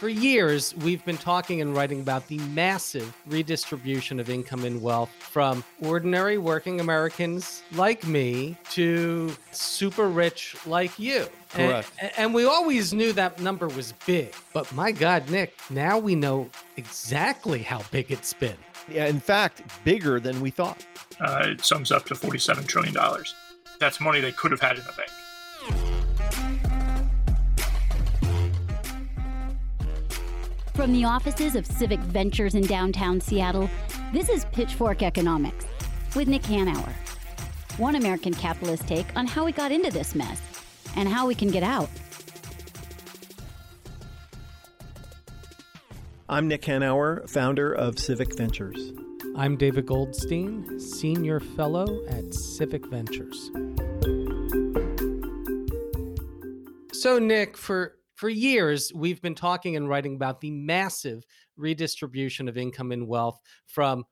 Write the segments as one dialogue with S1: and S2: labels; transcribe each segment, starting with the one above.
S1: For years, we've been talking and writing about the massive redistribution of income and wealth from ordinary working Americans like me to super rich like you.
S2: Correct.
S1: And, and we always knew that number was big. But my God, Nick, now we know exactly how big it's been.
S2: Yeah, in fact, bigger than we thought.
S3: Uh, it sums up to $47 trillion. That's money they could have had in the bank.
S4: From the offices of Civic Ventures in downtown Seattle, this is Pitchfork Economics with Nick Hanauer. One American capitalist take on how we got into this mess and how we can get out.
S2: I'm Nick Hanauer, founder of Civic Ventures.
S1: I'm David Goldstein, Senior Fellow at Civic Ventures. So, Nick, for for years, we've been talking and writing about the massive redistribution of income and wealth from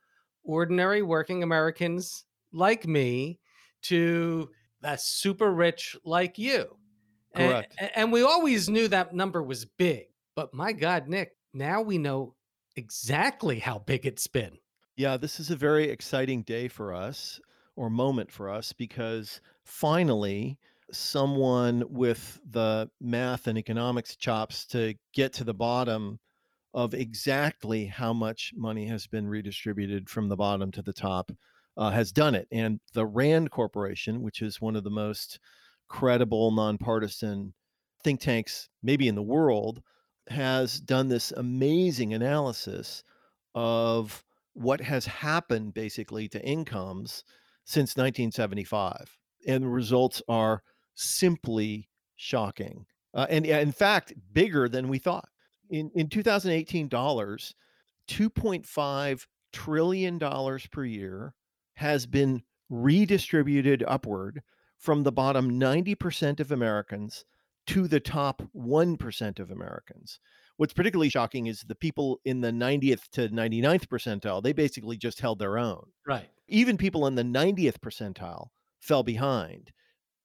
S1: ordinary working Americans like me to the super rich like you.
S2: Correct.
S1: And, and we always knew that number was big. But my God, Nick, now we know exactly how big it's been.
S2: Yeah, this is a very exciting day for us or moment for us because finally, someone with the math and economics chops to get to the bottom of exactly how much money has been redistributed from the bottom to the top uh, has done it. And the RAND Corporation, which is one of the most credible, nonpartisan think tanks, maybe in the world, has done this amazing analysis of what has happened basically to incomes since 1975. And the results are simply shocking. Uh, and in fact, bigger than we thought. In, in 2018 dollars, $2.5 trillion per year has been redistributed upward from the bottom 90% of Americans to the top 1% of Americans. What's particularly shocking is the people in the 90th to 99th percentile, they basically just held their own.
S1: Right.
S2: Even people in the 90th percentile fell behind.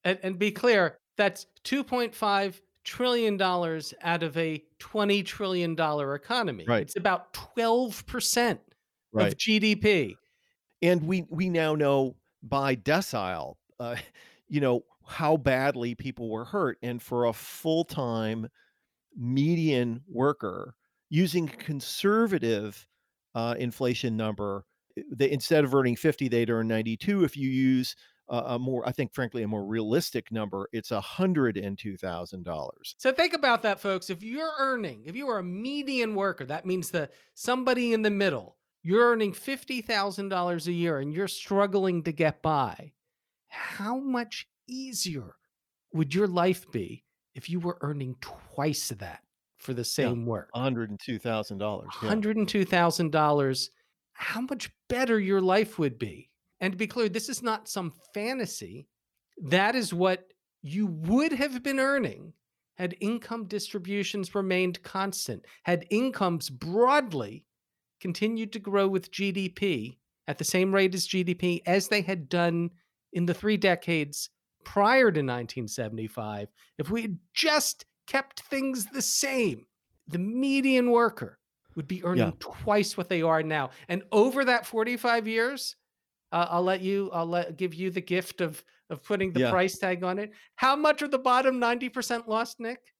S1: And, and be clear, that's 2.5 trillion dollars out of a 20 trillion dollar economy.
S2: Right.
S1: It's about 12%
S2: Right.
S1: of GDP.
S2: and we we now know by decile uh, you know how badly people were hurt and for a full-time median worker using conservative uh, inflation number they, instead of earning 50 they'd earn 92 if you use a, more i think frankly a more realistic number it's a $102000
S1: So think about that, folks. If you're earning, if you are a median worker, that means the somebody in the middle, you're earning $50,000 a year and you're struggling to get by. How much easier would your life be if you were earning twice that for the same work?
S2: $102000 yeah.
S1: $102,000, how much better your life would be. And to be clear, this is not some fantasy. That is what you would have been earning had income distributions remained constant, had incomes broadly continued to grow with GDP at the same rate as GDP as they had done in the three decades prior to 1975. If we had just kept things the same, the median worker would be earning
S2: Yeah.
S1: twice what they are now. And over that 45 years, uh, I'll let you, I'll let, give you the gift of of putting the
S2: Yeah.
S1: price tag on it. How much of the bottom 90% lost, Nick?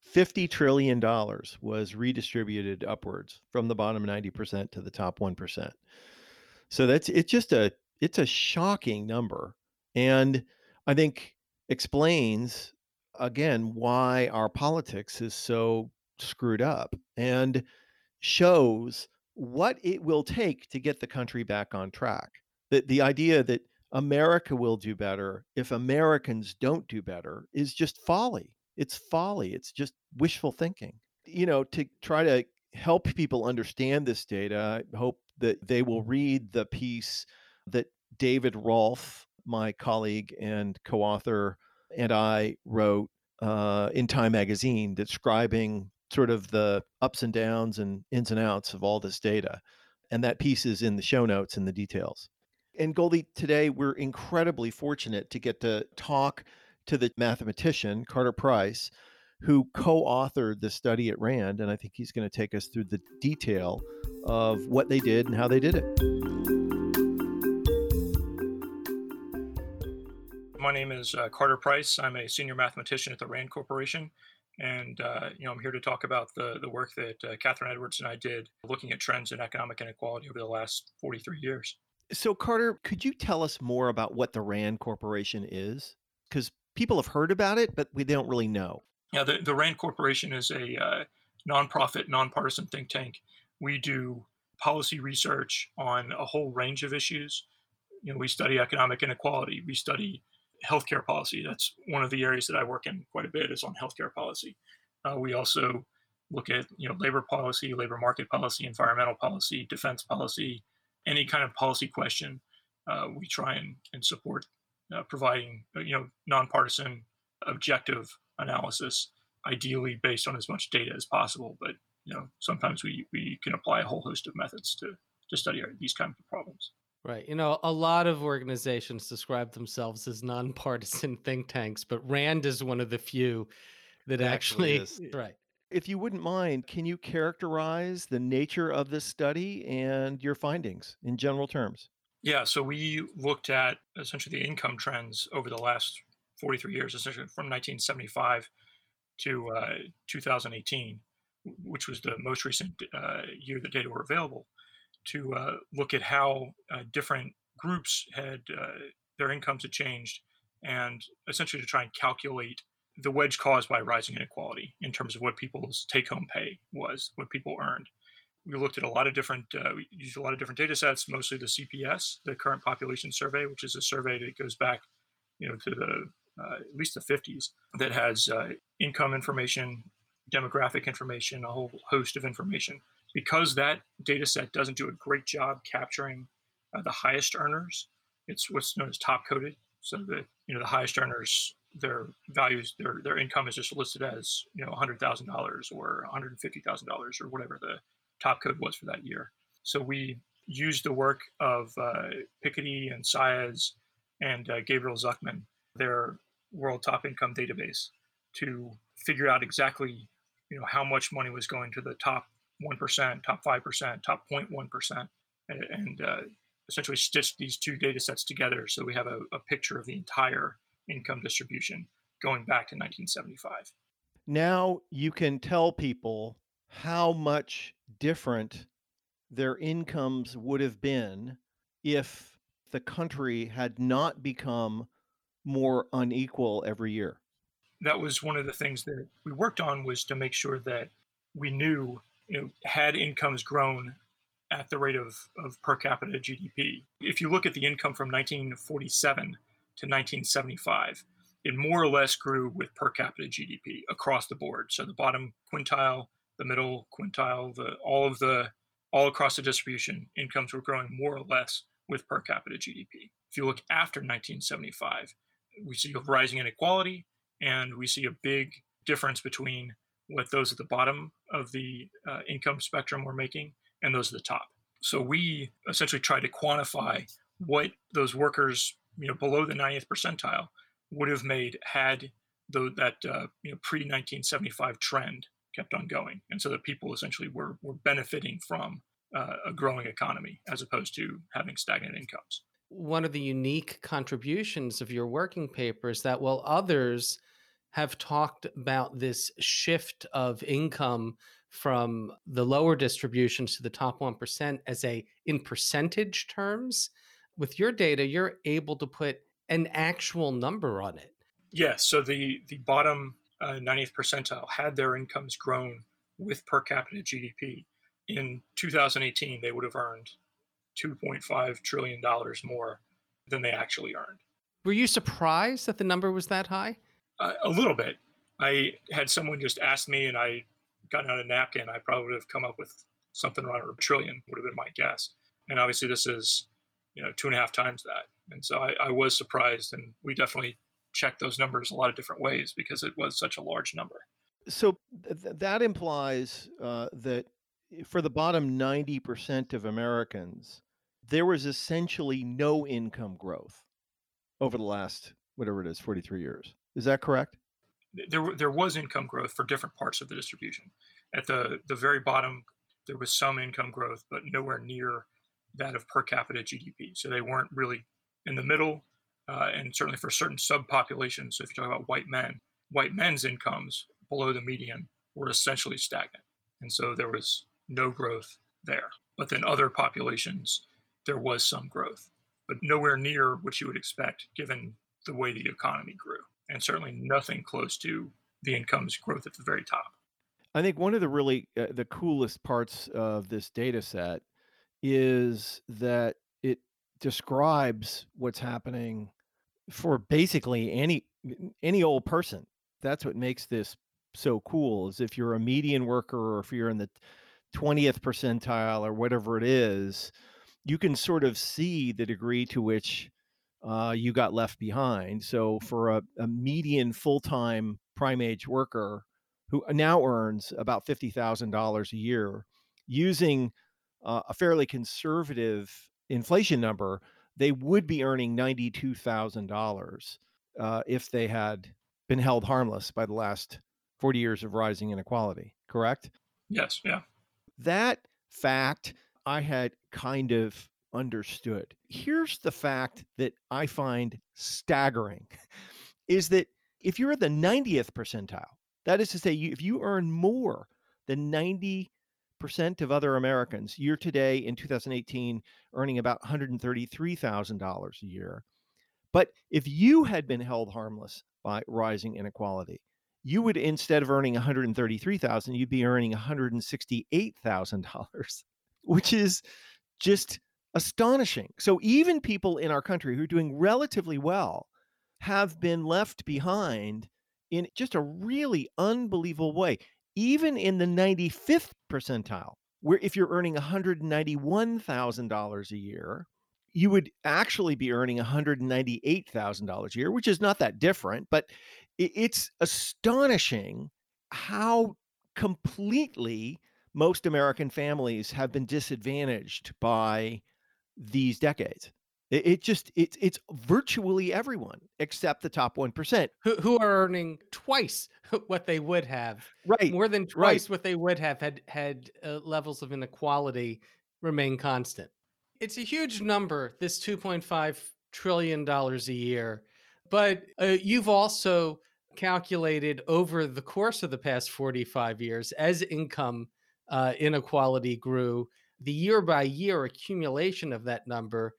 S2: 50 trillion dollars was redistributed upwards from the bottom 90% to the top 1%. So that's it's just a it's a shocking number and I think explains again why our politics is so screwed up and shows what it will take to get the country back on track. That the idea that America will do better if Americans don't do better is just folly. It's folly. It's just wishful thinking. You know, to try to help people understand this data, I hope that they will read the piece that David Rolf, my colleague and co author, and I wrote uh, in Time magazine describing sort of the ups and downs and ins and outs of all this data. And that piece is in the show notes and the details. And Goldie, today we're incredibly fortunate to get to talk to the mathematician, Carter Price, who co authored the study at RAND. And I think he's going to take us through the detail of what they did and how they did it.
S3: My name is uh, Carter Price. I'm a senior mathematician at the RAND Corporation. And uh, you know, I'm here to talk about the the work that uh, Kathryn Edwards and I did, looking at trends in economic inequality over the last 43 years.
S2: So, Carter, could you tell us more about what the RAND Corporation is? Because people have heard about it, but we they don't really know.
S3: Yeah, the, the RAND Corporation is a uh, nonprofit, nonpartisan think tank. We do policy research on a whole range of issues. You know, we study economic inequality. We study healthcare policy. That's one of the areas that I work in quite a bit is on healthcare policy. Uh, we also look at you know labor policy, labor market policy, environmental policy, defense policy, any kind of policy question. Uh, we try and, and support uh, providing uh, you know nonpartisan, objective analysis, ideally based on as much data as possible. But you know sometimes we we can apply a whole host of methods to to study these kinds of problems.
S1: Right. You know, a lot of organizations describe themselves as nonpartisan think tanks, but RAND is one of the few that actually, actually right.
S2: If you wouldn't mind, can you characterize the nature of this study and your findings in general terms?
S3: Yeah, so we looked at essentially the income trends over the last 43 years, essentially from 1975 to uh, 2018, which was the most recent uh, year the data were available to uh, look at how uh, different groups had uh, their incomes had changed, and essentially to try and calculate the wedge caused by rising inequality in terms of what people's take-home pay was, what people earned. We looked at a lot of different, uh, we used a lot of different data sets, mostly the CPS, the Current Population Survey, which is a survey that goes back, you know, to the uh, at least the 50s, that has uh, income information, demographic information, a whole host of information because that data set doesn't do a great job capturing uh, the highest earners, it's what's known as top coded. So the you know the highest earners, their values, their their income is just listed as you know hundred thousand dollars or one hundred fifty thousand dollars or whatever the top code was for that year. So we used the work of uh, Piketty and Saez and uh, Gabriel Zucman, their world top income database, to figure out exactly you know how much money was going to the top 1%, top 5%, top 0.1%, and, and uh, essentially stitch these two data sets together so we have a, a picture of the entire income distribution going back to 1975.
S2: Now you can tell people how much different their incomes would have been if the country had not become more unequal every year.
S3: That was one of the things that we worked on was to make sure that we knew you know, had incomes grown at the rate of, of per capita GDP. If you look at the income from 1947 to 1975, it more or less grew with per capita GDP across the board. So the bottom quintile, the middle quintile, the all of the all across the distribution, incomes were growing more or less with per capita GDP. If you look after 1975, we see a rising inequality and we see a big difference between what those at the bottom of the uh, income spectrum were making and those at the top. So we essentially tried to quantify what those workers, you know, below the 90th percentile would have made had the, that uh, you know pre 1975 trend kept on going, and so that people essentially were were benefiting from uh, a growing economy as opposed to having stagnant incomes.
S1: One of the unique contributions of your working paper is that while others have talked about this shift of income from the lower distributions to the top 1% as a in percentage terms with your data you're able to put an actual number on it
S3: yes so the the bottom uh, 90th percentile had their incomes grown with per capita gdp in 2018 they would have earned 2.5 trillion dollars more than they actually earned
S1: were you surprised that the number was that high
S3: uh, a little bit. I had someone just ask me, and I got out a napkin. I probably would have come up with something around a trillion. Would have been my guess. And obviously, this is you know two and a half times that. And so I, I was surprised, and we definitely checked those numbers a lot of different ways because it was such a large number.
S2: So th- that implies uh, that for the bottom 90% of Americans, there was essentially no income growth over the last, whatever it is, 43 years. Is that correct?
S3: there there was income growth for different parts of the distribution. At the the very bottom, there was some income growth, but nowhere near that of per capita GDP. So they weren't really in the middle, uh, and certainly for certain subpopulations. So if you talk about white men, white men's incomes below the median were essentially stagnant, and so there was no growth there. But then other populations, there was some growth, but nowhere near what you would expect given the way the economy grew, and certainly nothing close to the incomes growth at the very top.
S2: I think one of the really uh, the coolest parts of this data set is that it describes what's happening for basically any any old person. That's what makes this so cool is if you're a median worker or if you're in the 20th percentile or whatever it is, you can sort of see the degree to which uh, you got left behind. So for a, a median full-time prime age worker who now earns about $50,000 a year using uh, a fairly conservative inflation number, they would be earning $92,000 uh, if they had been held harmless by the last 40 years of rising inequality, correct?
S3: Yes, yeah.
S2: That fact I had kind of understood. Here's the fact that I find staggering is that if you're at the 90th percentile, that is to say, you, if you earn more than 90% of other Americans, you're today in 2018 earning about $133,000 a year. But if you had been held harmless by rising inequality, you would instead of earning 133,000, you'd be earning $168,000, which is just astonishing. So even people in our country who are doing relatively well have been left behind in just a really unbelievable way. Even in the 95th percentile, where if you're earning $191,000 a year, you would actually be earning $198,000 a year, which is not that different, but it's astonishing how completely most American families have been disadvantaged by these decades. It, it just it's it's virtually everyone except the top one percent
S1: who, who are earning twice what they would have,
S2: right?
S1: More than twice right. what they would have had had uh, levels of inequality remain constant. It's a huge number, this two point five trillion dollars a year, but uh, you've also calculated over the course of the past 45 years as income uh, inequality grew the year by year accumulation of that number.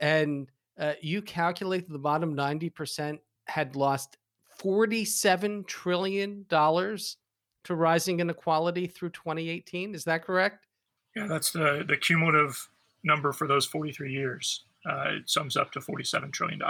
S1: And uh, you calculate that the bottom 90% had lost $47 trillion to rising inequality through 2018. Is that correct?
S3: Yeah, that's the, the cumulative number for those 43 years. Uh, it sums up to $47 trillion.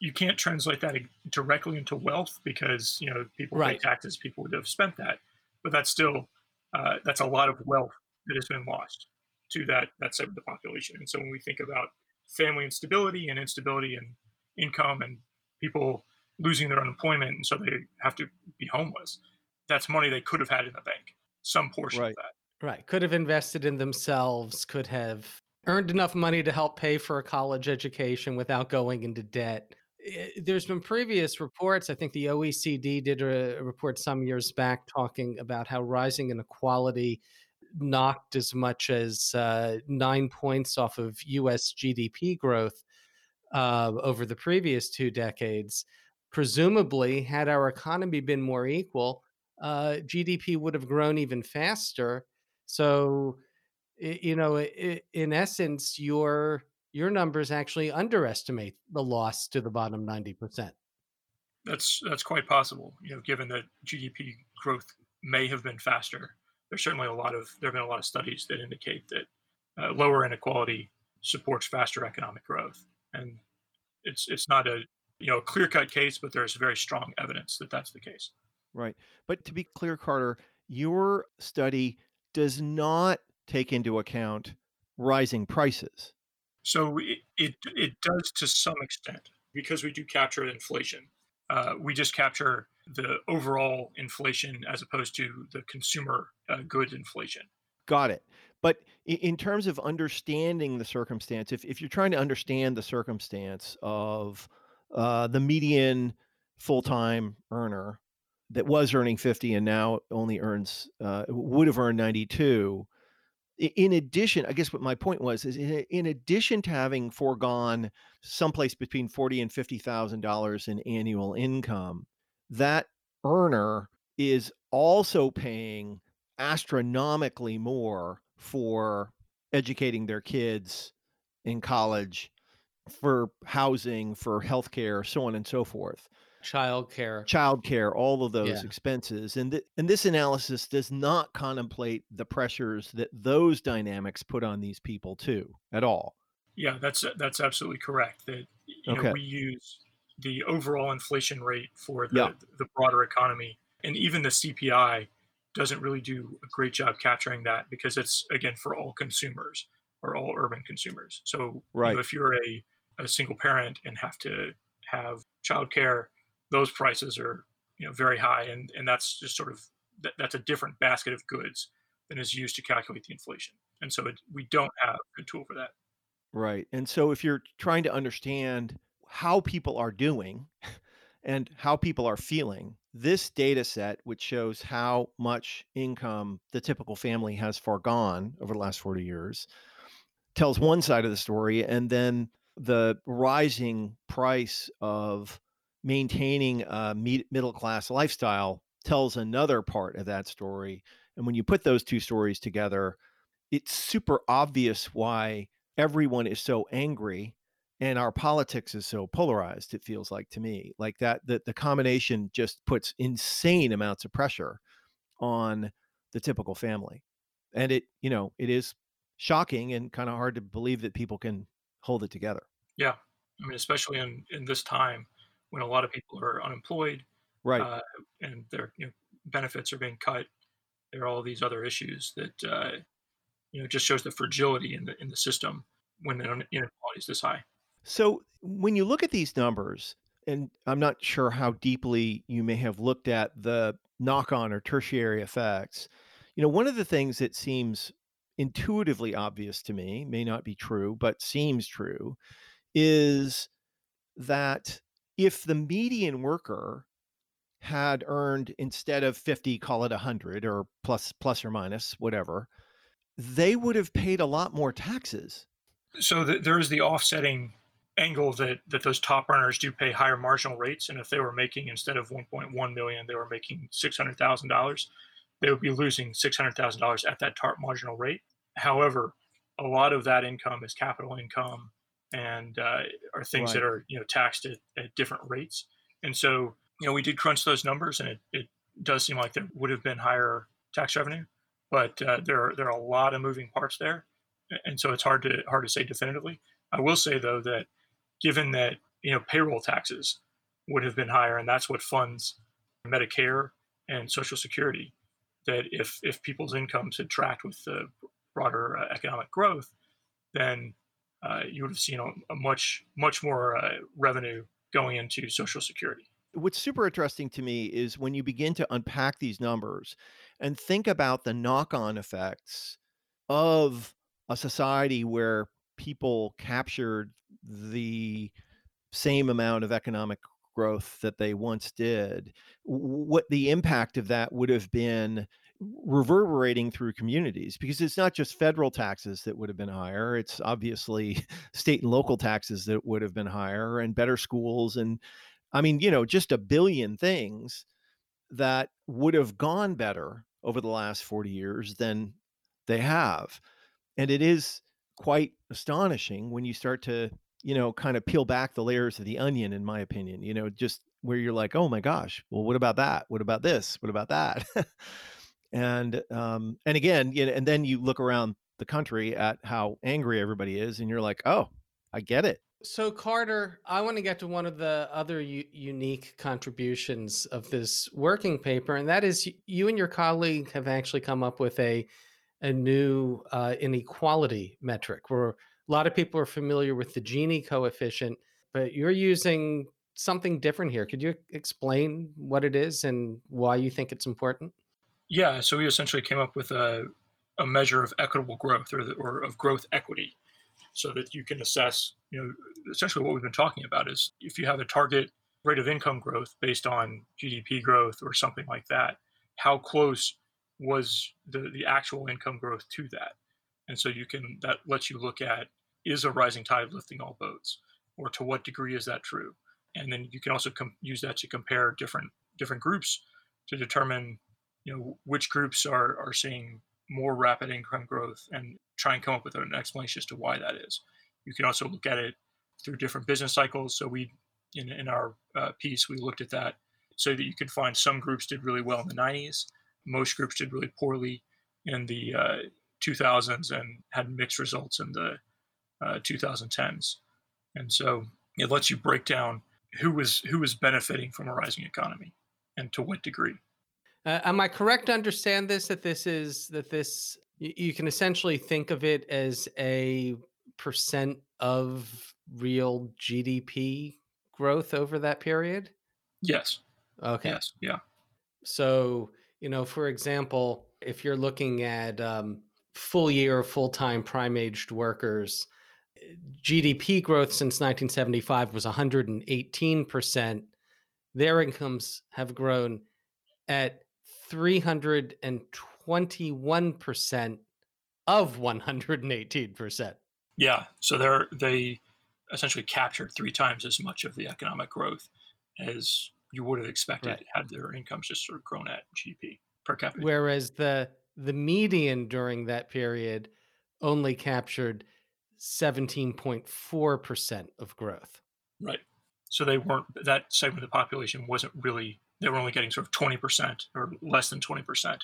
S3: You can't translate that directly into wealth because, you know, people right. pay taxes, people would have spent that. But that's still, uh, that's a lot of wealth that has been lost to that that segment of the population. And so when we think about family instability and instability in income and people losing their unemployment and so they have to be homeless, that's money they could have had in the bank, some portion
S2: right.
S3: of that.
S1: Right. Could have invested in themselves, could have earned enough money to help pay for a college education without going into debt. There's been previous reports. I think the OECD did a report some years back talking about how rising inequality knocked as much as uh, nine points off of US GDP growth uh, over the previous two decades. Presumably, had our economy been more equal, uh, GDP would have grown even faster. So, you know, in essence, your your numbers actually underestimate the loss to the bottom ninety percent.
S3: That's that's quite possible. You know, given that GDP growth may have been faster there's certainly a lot of there have been a lot of studies that indicate that uh, lower inequality supports faster economic growth, and it's it's not a you know clear cut case, but there's very strong evidence that that's the case.
S2: Right, but to be clear, Carter, your study does not take into account rising prices.
S3: So it, it, it does to some extent because we do capture inflation. Uh, we just capture the overall inflation as opposed to the consumer uh, inflation.
S2: Got it. But in terms of understanding the circumstance, if, if you're trying to understand the circumstance of uh, the median full time earner that was earning 50 and now only earns uh, would have earned 92 in addition i guess what my point was is in, addition to having foregone someplace between 40 and 50 thousand dollars in annual income that earner is also paying astronomically more for educating their kids in college for housing for healthcare so on and so forth
S1: childcare
S2: childcare all of those
S1: Yeah.
S2: expenses and th- and this analysis does not contemplate the pressures that those dynamics put on these people too at all
S3: Yeah, that's that's absolutely correct. That you
S2: Okay.
S3: know we use the overall inflation rate for the,
S2: Yeah.
S3: the broader economy, and even the CPI doesn't really do a great job capturing that because it's again for all consumers or all urban consumers. So you know, if you're a, a single parent and have to have childcare, those prices are you know very high, and and that's just sort of that, that's a different basket of goods than is used to calculate the inflation. And so it, we don't have a good tool for that.
S2: Right. And so if you're trying to understand how people are doing and how people are feeling, this data set, which shows how much income the typical family has foregone over the last 40 years, tells one side of the story. And then the rising price of maintaining a middle class lifestyle tells another part of that story. And when you put those two stories together, it's super obvious why everyone is so angry and our politics is so polarized it feels like to me like that that the combination just puts insane amounts of pressure on the typical family and it you know it is shocking and kind of hard to believe that people can hold it together
S3: Yeah, I mean, especially in in this time when a lot of people are unemployed
S2: right
S3: uh, and their you know, benefits are being cut. There are all these other issues that uh, you know just shows the fragility in the in the system when the inequality is this high.
S2: So when you look at these numbers, and I'm not sure how deeply you may have looked at the knock-on or tertiary effects, you know, one of the things that seems intuitively obvious to me, may not be true, but seems true, is that if the median worker had earned instead of 50, call it 100 or plus plus or minus, whatever, they would have paid a lot more taxes.
S3: So th- there is the offsetting angle that that those top earners do pay higher marginal rates, and if they were making instead of 1.1 million, they were making six hundred thousand dollars, they would be losing six hundred thousand dollars at that top marginal rate. However, a lot of that income is capital income and uh, are things that are you know taxed at, at different rates. And so you know we did crunch those numbers, and it, it does seem like there would have been higher tax revenue, but uh, there are there are a lot of moving parts there, and so it's hard to hard to say definitively. I will say though that given that you know payroll taxes would have been higher, and that's what funds Medicare and Social Security, that if if people's incomes had tracked with the broader uh, economic growth, then uh, you would have seen a, a much much more uh, revenue going into Social Security.
S2: what's super interesting to me is when you begin to unpack these numbers and think about the knock-on effects of a society where people captured the same amount of economic growth that they once did what the impact of that would have been reverberating through communities because it's not just federal taxes that would have been higher it's obviously state and local taxes that would have been higher and better schools and I mean, you know, just a billion things that would have gone better over the last 40 years than they have. And it is quite astonishing when you start to, you know, kind of peel back the layers of the onion, in my opinion, you know, just where you're like, oh my gosh, well, what about that? What about this? What about that? and um, and again, you know, and then you look around the country at how angry everybody is, and you're like, oh, I get it.
S1: So Carter, I want to get to one of the other u- unique contributions of this working paper, and that is you and your colleague have actually come up with a a new uh, inequality metric. Where a lot of people are familiar with the Gini coefficient, but you're using something different here. Could you explain what it is and why you think it's important?
S3: Yeah, so we essentially came up with a, a measure of equitable growth or, the, or of growth equity so that you can assess, you know, essentially what we've been talking about is if you have a target rate of income growth based on GDP growth or something like that, how close was the, the actual income growth to that? And so you can, that lets you look at is a rising tide lifting all boats? Or to what degree is that true? And then you can also com- use that to compare different different groups to determine, you know, which groups are, are seeing more rapid income growth and try and come up with an explanation as to why that is. You can also look at it through different business cycles. So we, in, in our uh, piece, we looked at that so that you could find some groups did really well in the 90s, most groups did really poorly in the uh, 2000s, and had mixed results in the uh, 2010s. And so it lets you break down who was who was benefiting from a rising economy and to what degree.
S1: Uh, am I correct to understand this? That this is that this you, you can essentially think of it as a percent of real GDP growth over that period?
S3: Yes.
S1: Okay.
S3: Yes. Yeah.
S1: So, you know, for example, if you're looking at um, full year full time prime aged workers, GDP growth since 1975 was 118%. Their incomes have grown at 321% of 118%.
S3: Yeah. So they're, they essentially captured three times as much of the economic growth as you would have expected right. had their incomes just sort of grown at GDP per capita.
S1: Whereas the the median during that period only captured 17.4% of growth.
S3: Right. So they weren't that segment of the population wasn't really they were only getting sort of 20% or less than 20%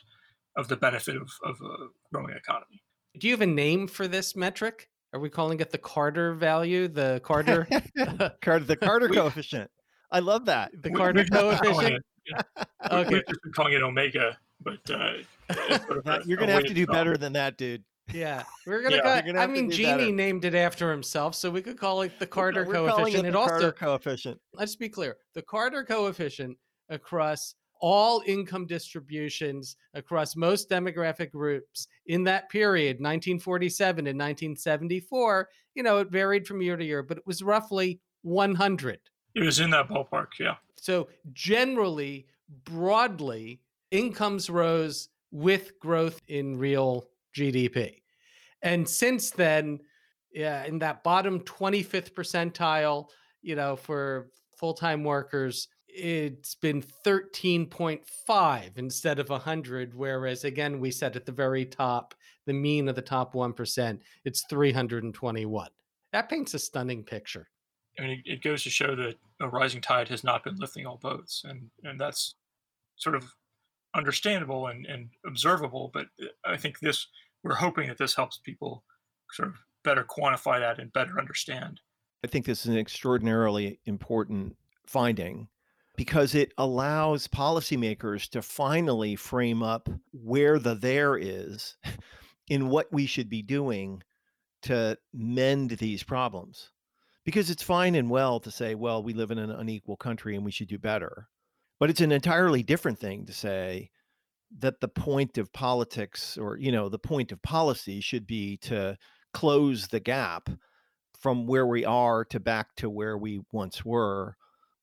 S3: of the benefit of, of a growing economy.
S1: Do you have a name for this metric? Are we calling it the Carter value? The Carter
S2: Carter the Carter coefficient. I love that.
S1: The Carter coefficient.
S3: Yeah. okay. We've just calling it omega, but uh,
S2: you're gonna have to do better than that, dude.
S1: Yeah, we're gonna. Yeah, call, I mean, Gini better. named it after himself, so we could call it the Carter
S2: we're,
S1: we're coefficient.
S2: It,
S1: it also
S2: Carter coefficient.
S1: Let's be clear: the Carter coefficient across all income distributions across most demographic groups in that period 1947 and 1974 you know it varied from year to year but it was roughly 100
S3: it was in that ballpark yeah.
S1: So generally broadly incomes rose with growth in real gdp and since then yeah in that bottom 25th percentile you know for full-time workers it's been 13.5 instead of 100 whereas again we said at the very top the mean of the top 1% it's 321 that paints a stunning picture
S3: I mean, it goes to show that a rising tide has not been lifting all boats, and and that's sort of understandable and, and observable. But I think this we're hoping that this helps people sort of better quantify that and better understand.
S2: I think this is an extraordinarily important finding because it allows policymakers to finally frame up where the there is in what we should be doing to mend these problems. Because it's fine and well to say, well, we live in an unequal country and we should do better. But it's an entirely different thing to say that the point of politics or, you know, the point of policy should be to close the gap from where we are to back to where we once were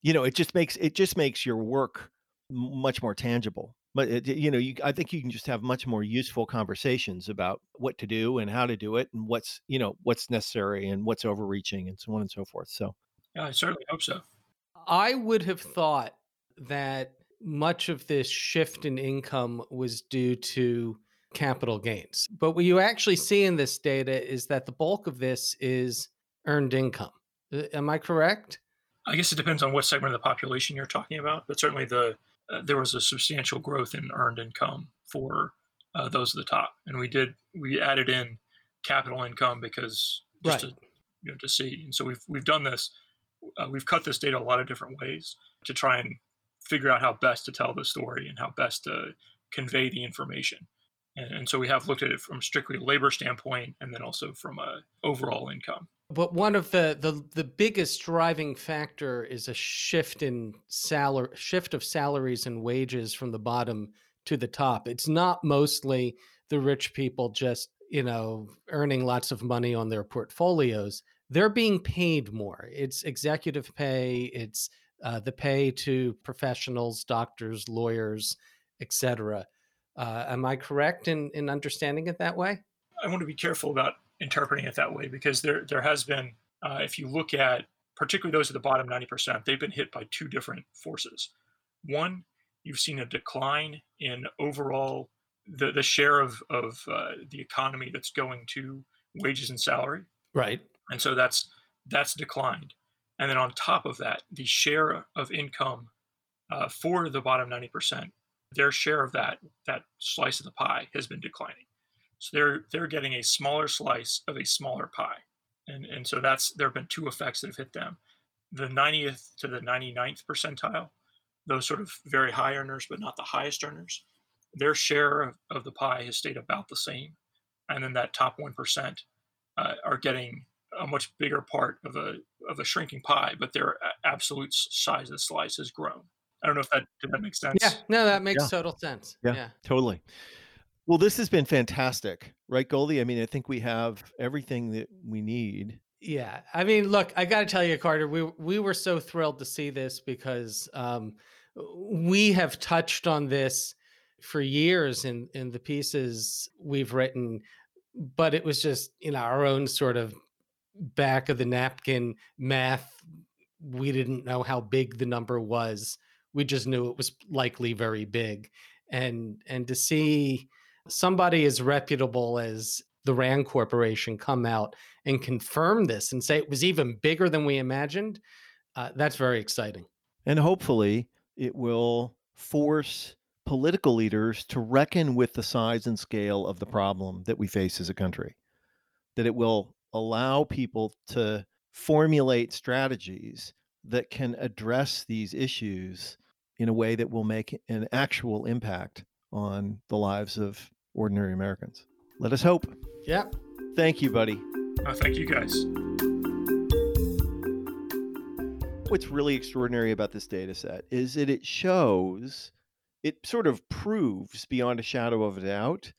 S2: you know it just makes it just makes your work much more tangible but it, you know you, i think you can just have much more useful conversations about what to do and how to do it and what's you know what's necessary and what's overreaching and so on and so forth so.
S3: Yeah i certainly hope so.
S1: I would have thought that much of this shift in income was due to capital gains but what you actually see in this data is that the bulk of this is earned income. Uh, am i correct?
S3: I guess it depends on what segment of the population you're talking about, but certainly the uh, there was a substantial growth in earned income for uh, those at the top, and we did we added in capital income because just right. to you know to see, and so we've we've done this. Uh, we've cut this data a lot of different ways to try and figure out how best to tell the story and how best to convey the information. And, and so we have looked at it from strictly labor standpoint, and then also from a overall income.
S1: But one of the, the the biggest driving factor is a shift in salary shift of salaries and wages from the bottom to the top. It's not mostly the rich people just, you know, earning lots of money on their portfolios. They're being paid more. It's executive pay, it's uh, the pay to professionals, doctors, lawyers, etc. Uh, am I correct in, in understanding it that way?
S3: I want to be careful about interpreting it that way because there there has been, uh, if you look at particularly those at the bottom 90%, they've been hit by two different forces. One, you've seen a decline in overall the, the share of, of uh, the economy that's going to wages and salary.
S1: Right.
S3: And so that's that's declined. And then on top of that, the share of income uh, for the bottom 90%, their share of that that slice of the pie has been declining. So they're they're getting a smaller slice of a smaller pie. And and so that's there have been two effects that have hit them. The 90th to the 99th percentile, those sort of very high earners but not the highest earners, their share of, of the pie has stayed about the same. And then that top 1% uh, are getting a much bigger part of a of a shrinking pie, but their absolute size of the slice has grown. I don't know if that did that make sense.
S1: Yeah, no, that makes
S2: Yeah.
S1: total sense.
S2: Yeah.
S1: yeah.
S2: Totally. Well, this has been fantastic, right, Goldie? I mean, I think we have everything that we need.
S1: Yeah, I mean, look, I got to tell you, Carter, we we were so thrilled to see this because um, we have touched on this for years in in the pieces we've written, but it was just you know our own sort of back of the napkin math. We didn't know how big the number was. We just knew it was likely very big, and and to see somebody as reputable as the Rand Corporation come out and confirm this and say it was even bigger than we imagined, uh, that's very exciting.
S2: And hopefully, it will force political leaders to reckon with the size and scale of the problem that we face as a country. That it will allow people to formulate strategies that can address these issues in a way that will make an actual impact on the lives of ordinary Americans. Let us hope.
S1: Yeah.
S2: Thank you, buddy.
S3: Uh, thank you guys.
S2: What's really extraordinary about this data set is that it shows, it sort of proves beyond a shadow of a doubt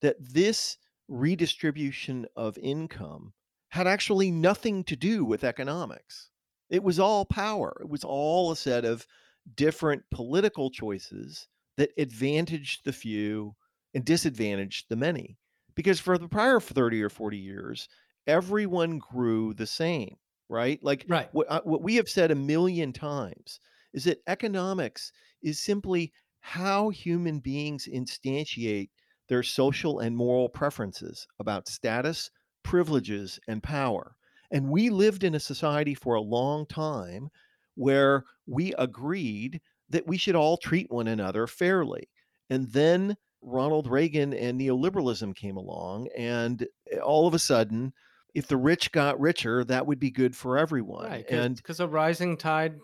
S2: that this redistribution of income had actually nothing to do with economics. It was all power, it was all a set of different political choices that advantaged the few and disadvantaged the many. Because for the prior 30 or 40 years, everyone grew the same, right? Like
S1: Right.
S2: what, I- what we have said a million times is that economics is simply how human beings instantiate their social and moral preferences about status, privileges, and power. And we lived in a society for a long time where we agreed that we should all treat one another fairly. And then Ronald Reagan and neoliberalism came along, and eh, all of a sudden, if the rich got richer, that would be good for everyone.
S1: Right.
S2: And
S1: Because a rising tide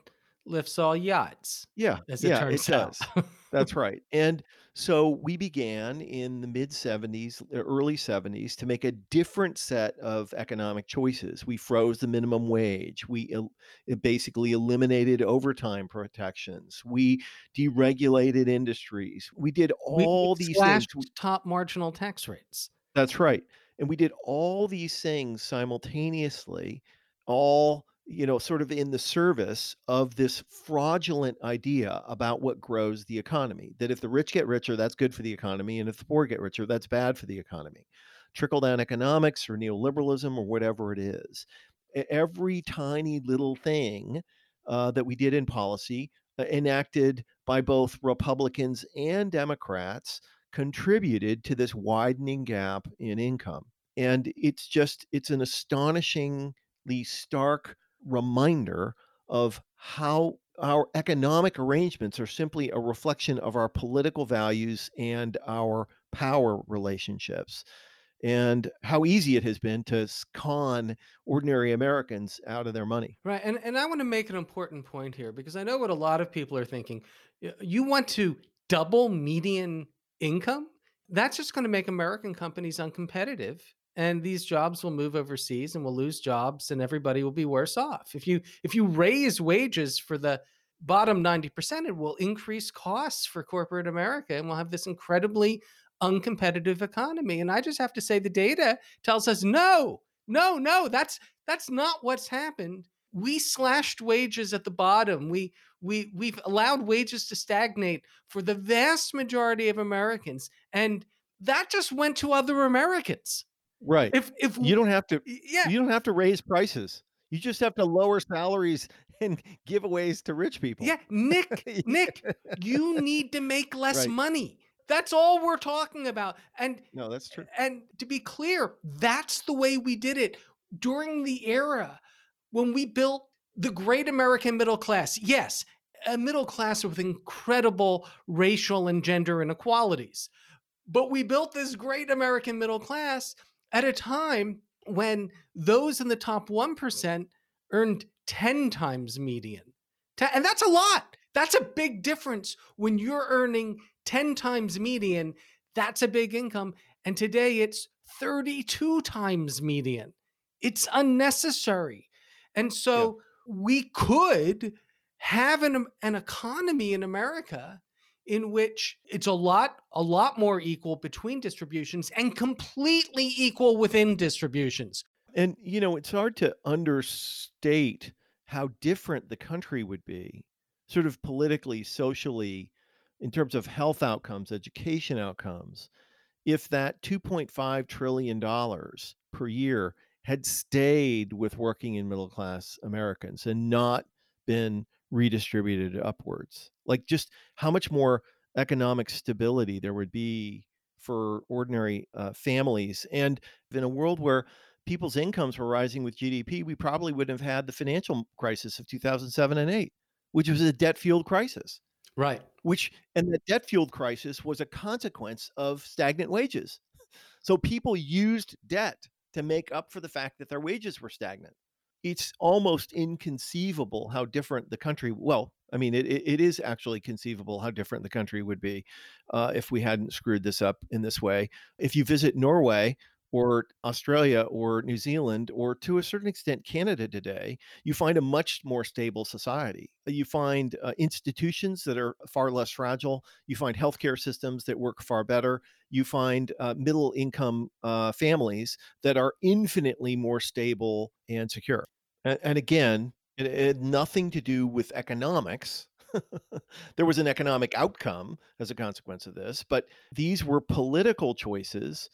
S1: lifts all yachts,
S2: yeah,
S1: as it
S2: yeah,
S1: turns
S2: it
S1: out.
S2: does. That's right. And so we began in the mid 70s, early 70s, to make a different set of economic choices. We froze the minimum wage. We el- basically eliminated overtime protections. We deregulated industries. We did all
S1: we
S2: these things.
S1: top marginal tax rates.
S2: That's right. And we did all these things simultaneously, all, you know, sort of in the service of this fraudulent idea about what grows the economy. That if the rich get richer, that's good for the economy. And if the poor get richer, that's bad for the economy. Trickle down economics or neoliberalism or whatever it is. Every tiny little thing uh, that we did in policy, uh, enacted by both Republicans and Democrats, contributed to this widening gap in income. And it's just, it's an astonishingly stark reminder of how our economic arrangements are simply a reflection of our political values and our power relationships. And how easy it has been to con ordinary Americans out of their money.
S1: Right. And and I want to make an important point here because I know what a lot of people are thinking. You want to double median income? That's just going to make American companies uncompetitive and these jobs will move overseas and we'll lose jobs and everybody will be worse off. If you if you raise wages for the bottom 90%, it will increase costs for corporate America and we'll have this incredibly uncompetitive economy. And I just have to say the data tells us no. No, no, that's that's not what's happened we slashed wages at the bottom. We we we've allowed wages to stagnate for the vast majority of Americans, and that just went to other Americans.
S2: Right.
S1: If if
S2: you don't have to
S1: yeah,
S2: you don't have to raise prices. You just have to lower salaries and giveaways to rich people.
S1: yeah, Nick, Nick, you need to make less
S2: Right.
S1: money. That's all we're talking about. And
S2: No, that's true.
S1: And to be clear, that's the way we did it during the era when we built the great American middle class. Yes, a middle class with incredible racial and gender inequalities. But we built this great American middle class at a time when those in the top 1% earned 10 times median. And that's a lot. That's a big difference when you're earning 10 times median. That's a big income. And today it's 32 times median. It's unnecessary. And so we could have an, an economy in America in which it's a lot a lot more equal between distributions and completely equal within distributions.
S2: And you know, it's hard to understate how different the country would be, sort of politically, socially, in terms of health outcomes, education outcomes, if that 2.5 trillion dollars per year had stayed with working and middle class Americans and not been redistributed upwards. Like just how much more economic stability there would be for ordinary uh, families. And in a world where people's incomes were rising with GDP, we probably wouldn't have had the financial crisis of 2007 and 8, which was a debt fueled crisis.
S1: Right.
S2: Which, and the debt fueled crisis was a consequence of stagnant wages. So people used debt to make up for the fact that their wages were stagnant. It's almost inconceivable how different the country, well, I mean, it, it is actually conceivable how different the country would be uh, if we hadn't screwed this up in this way. If you visit Norway or Australia or New Zealand or to a certain extent Canada today, you find a much more stable society. You find uh, institutions that are far less fragile. You find healthcare systems that work far better. You find uh, middle income uh, families that are infinitely more stable and secure. And, and again, it, it had nothing to do with economics. there was an economic outcome as a consequence of this, but these were political choices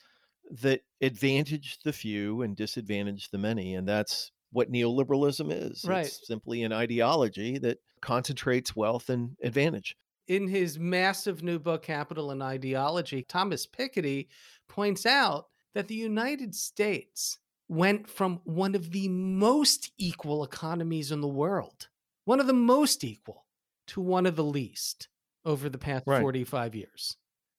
S2: that advantaged the few and disadvantaged the many. And that's what neoliberalism is.
S1: Right.
S2: It's simply an ideology that concentrates wealth and advantage.
S1: In his massive new book, Capital and Ideology, Thomas Piketty points out that the United States went from one of the most equal economies in the world, one of the most equal, to one of the least over the past
S2: Right.
S1: 45 years.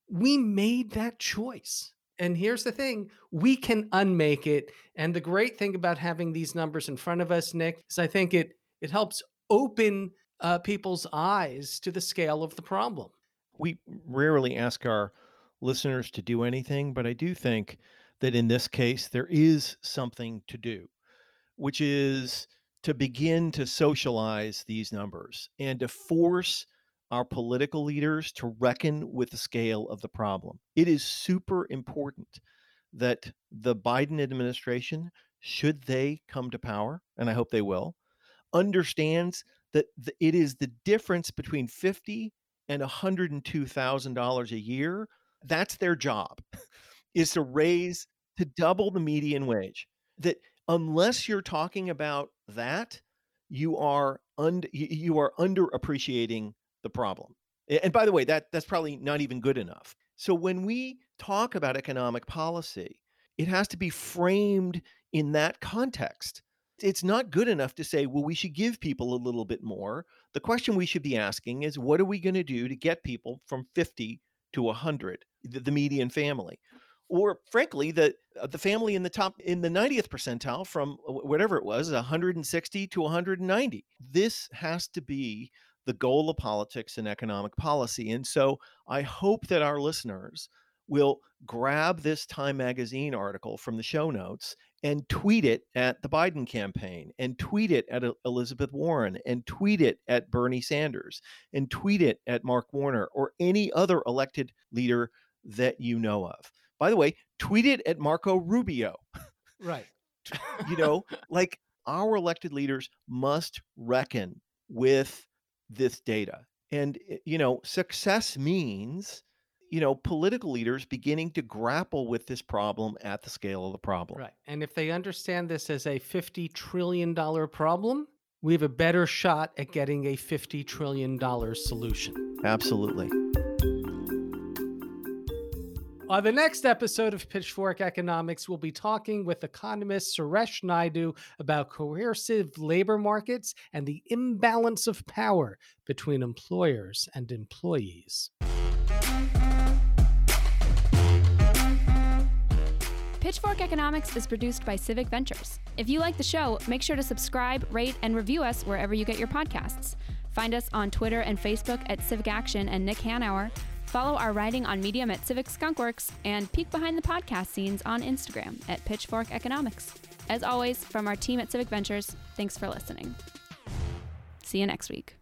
S1: We made that choice. And here's the thing we can unmake it. And the great thing about having these numbers in front of us, Nick, is I think it, it helps open uh, people's eyes to the scale of the problem.
S2: We rarely ask our listeners to do anything, but I do think that in this case, there is something to do, which is to begin to socialize these numbers and to force our political leaders to reckon with the scale of the problem. It is super important that the Biden administration, should they come to power, and I hope they will, understands that th- it is the difference between 50 and $102,000 a year. That's their job is to raise to double the median wage. That unless you're talking about that, you are und- you, you are underappreciating the problem. And by the way, that that's probably not even good enough. So when we talk about economic policy, it has to be framed in that context. It's not good enough to say, well, we should give people a little bit more. The question we should be asking is, what are we going to do to get people from 50 to 100, the, the median family? Or frankly, the uh, the family in the top in the 90th percentile from whatever it was, 160 to 190. This has to be the goal of politics and economic policy. And so I hope that our listeners will grab this Time Magazine article from the show notes and tweet it at the Biden campaign, and tweet it at Elizabeth Warren, and tweet it at Bernie Sanders, and tweet it at Mark Warner or any other elected leader that you know of. By the way, tweet it at Marco Rubio.
S1: Right.
S2: You know, like our elected leaders must reckon with this data. And, eh, you know, success means, you know, political leaders beginning to grapple with this problem at the scale of the problem.
S1: Right. And if they understand this as a $50 trillion problem, we have a better shot at getting a $50 trillion solution.
S2: Absolutely.
S1: On the next episode of Pitchfork Economics, we'll be talking with economist Suresh Naidu about coercive labor markets and the imbalance of power between employers and employees.
S5: Pitchfork Economics is produced by Civic Ventures. If you like the show, make sure to subscribe, rate, and review us wherever you get your podcasts. Find us on Twitter and Facebook at Civic Action and Nick Hanauer Follow our writing on Medium at Civic Skunkworks and peek behind the podcast scenes on Instagram at Pitchfork Economics. As always, from our team at Civic Ventures, thanks for listening. See you next week.